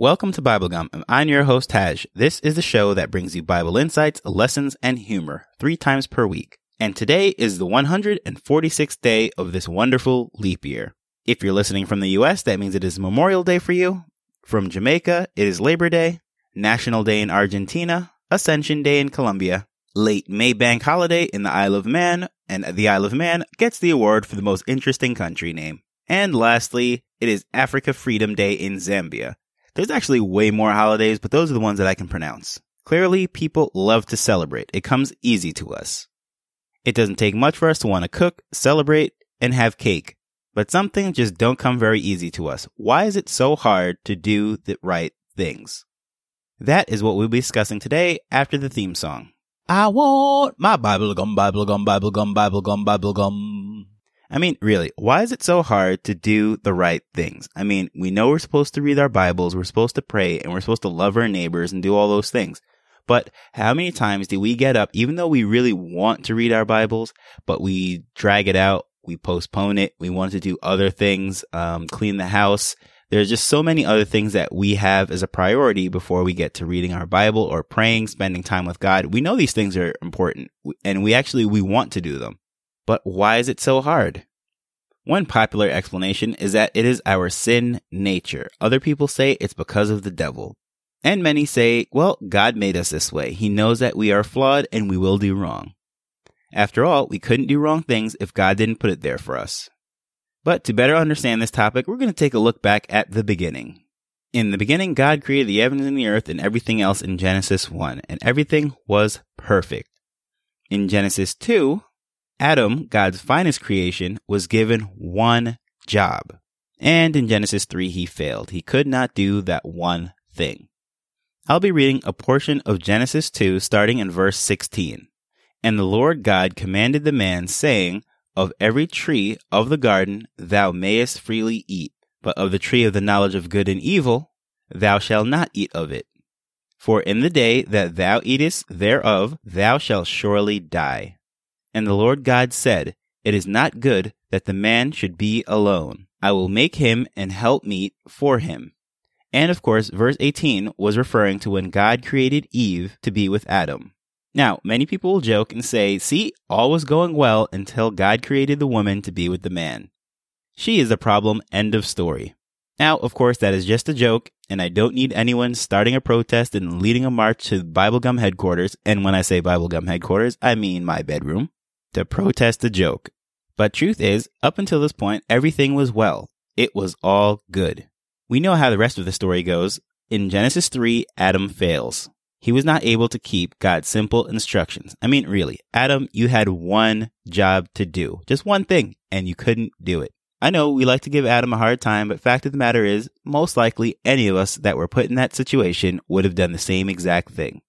Welcome to Bible Gum. I'm your host, Taj. This is the show that brings you Bible insights, lessons, and humor three times per week. And today is the 146th day of this wonderful leap year. If you're listening from the US, that means it is Memorial Day for you. From Jamaica, it is Labor Day, National Day in Argentina, Ascension Day in Colombia, late May bank holiday in the Isle of Man, and the Isle of Man gets the award for the most interesting country name. And lastly, it is Africa Freedom Day in Zambia. There's actually way more holidays, but those are the ones that I can pronounce. Clearly, people love to celebrate. It comes easy to us. It doesn't take much for us to want to cook, celebrate, and have cake. But some things just don't come very easy to us. Why is it so hard to do the right things? That is what we'll be discussing today after the theme song. I want my Bible gum, Bible gum, Bible gum, Bible gum, Bible gum. I mean, really, why is it so hard to do the right things? I mean, we know we're supposed to read our Bibles, we're supposed to pray, and we're supposed to love our neighbors and do all those things. But how many times do we get up, even though we really want to read our Bibles, but we drag it out, we postpone it, we want to do other things, um, clean the house, there's just so many other things that we have as a priority before we get to reading our Bible or praying, spending time with God. We know these things are important and we actually, we want to do them. But why is it so hard? One popular explanation is that it is our sin nature. Other people say it's because of the devil. And many say, well, God made us this way. He knows that we are flawed and we will do wrong. After all, we couldn't do wrong things if God didn't put it there for us. But to better understand this topic, we're going to take a look back at the beginning. In the beginning, God created the heavens and the earth and everything else in Genesis 1, and everything was perfect. In Genesis 2, Adam, God's finest creation, was given one job. And in Genesis 3, he failed. He could not do that one thing. I'll be reading a portion of Genesis 2 starting in verse 16. And the Lord God commanded the man, saying, of every tree of the garden thou mayest freely eat, but of the tree of the knowledge of good and evil thou shalt not eat of it. For in the day that thou eatest thereof thou shalt surely die. And the Lord God said, It is not good that the man should be alone. I will make him an helpmeet for him. And of course, verse 18 was referring to when God created Eve to be with Adam. Now, many people will joke and say, see, all was going well until God created the woman to be with the man. She is the problem, end of story. Now, of course, that is just a joke, and I don't need anyone starting a protest and leading a march to Biblegum headquarters, and when I say Biblegum headquarters, I mean my bedroom, to protest the joke. But truth is, up until this point, everything was well. It was all good. We know how the rest of the story goes. In Genesis 3, Adam fails. He was not able to keep God's simple instructions. I mean, really, Adam, you had one job to do, just one thing, and you couldn't do it. I know we like to give Adam a hard time, but fact of the matter is, most likely any of us that were put in that situation would have done the same exact thing.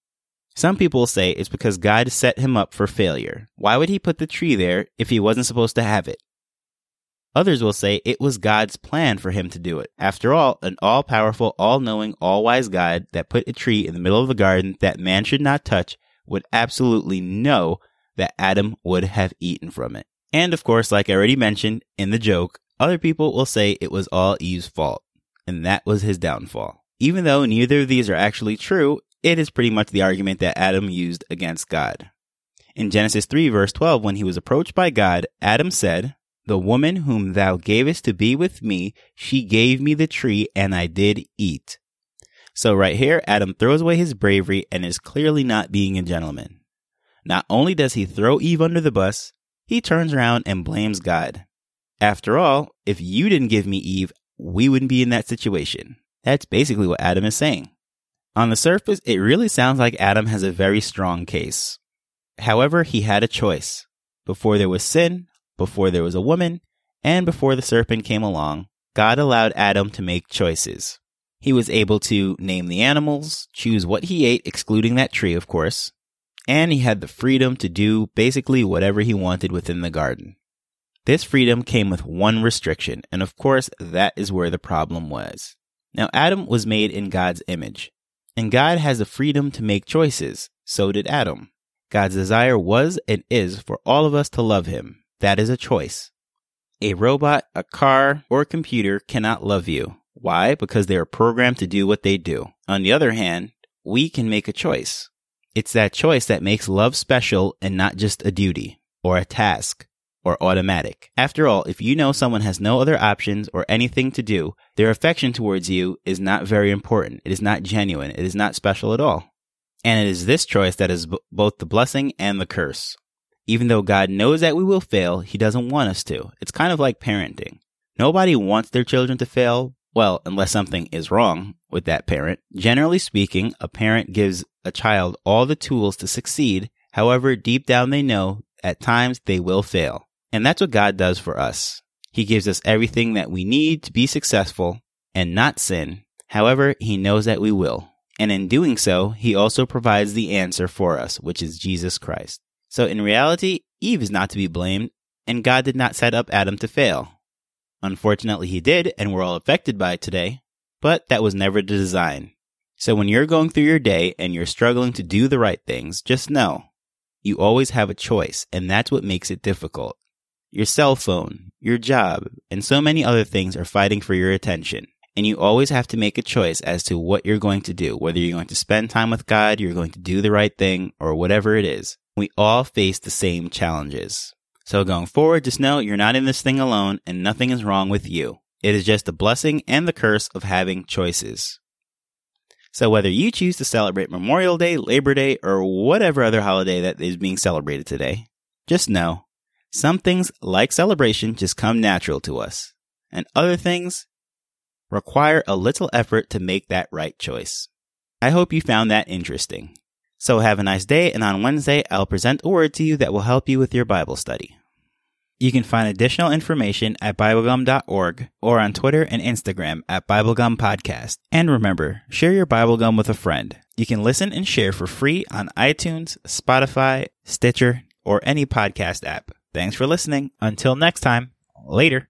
Some people say it's because God set him up for failure. Why would he put the tree there if he wasn't supposed to have it? Others will say it was God's plan for him to do it. After all, an all powerful, all knowing, all wise God that put a tree in the middle of the garden that man should not touch would absolutely know that Adam would have eaten from it. And of course, like I already mentioned in the joke, other people will say it was all Eve's fault, and that was his downfall. Even though neither of these are actually true, it is pretty much the argument that Adam used against God. In Genesis 3 verse 12, when he was approached by God, Adam said, the woman whom thou gavest to be with me, she gave me the tree, and I did eat. So, right here, Adam throws away his bravery and is clearly not being a gentleman. Not only does he throw Eve under the bus, he turns around and blames God. After all, if you didn't give me Eve, we wouldn't be in that situation. That's basically what Adam is saying. On the surface, it really sounds like Adam has a very strong case. However, he had a choice. Before there was sin, before there was a woman, and before the serpent came along, God allowed Adam to make choices. He was able to name the animals, choose what he ate, excluding that tree, of course, and he had the freedom to do basically whatever he wanted within the garden. This freedom came with one restriction, and of course, that is where the problem was. Now, Adam was made in God's image, and God has the freedom to make choices. So did Adam. God's desire was and is for all of us to love him, that is a choice. A robot, a car, or a computer cannot love you. Why? Because they are programmed to do what they do. On the other hand, we can make a choice. It's that choice that makes love special and not just a duty or a task or automatic. After all, if you know someone has no other options or anything to do, their affection towards you is not very important. It is not genuine. It is not special at all. And it is this choice that is b- both the blessing and the curse. Even though God knows that we will fail, He doesn't want us to. It's kind of like parenting. Nobody wants their children to fail, well, unless something is wrong with that parent. Generally speaking, a parent gives a child all the tools to succeed. However, deep down they know at times they will fail. And that's what God does for us. He gives us everything that we need to be successful and not sin. However, He knows that we will. And in doing so, He also provides the answer for us, which is Jesus Christ. So in reality, Eve is not to be blamed, and God did not set up Adam to fail. Unfortunately, he did, and we're all affected by it today, but that was never the design. So when you're going through your day and you're struggling to do the right things, just know you always have a choice, and that's what makes it difficult. Your cell phone, your job, and so many other things are fighting for your attention. And you always have to make a choice as to what you're going to do, whether you're going to spend time with God, you're going to do the right thing, or whatever it is. We all face the same challenges. So going forward, just know you're not in this thing alone and nothing is wrong with you. It is just the blessing and the curse of having choices. So whether you choose to celebrate Memorial Day, Labor Day, or whatever other holiday that is being celebrated today, just know some things like celebration just come natural to us, and other things require a little effort to make that right choice. I hope you found that interesting. So have a nice day, and on Wednesday, I'll present a word to you that will help you with your Bible study. You can find additional information at BibleGum.org or on Twitter and Instagram at BibleGum Podcast. And remember, share your BibleGum with a friend. You can listen and share for free on iTunes, Spotify, Stitcher, or any podcast app. Thanks for listening. Until next time, later.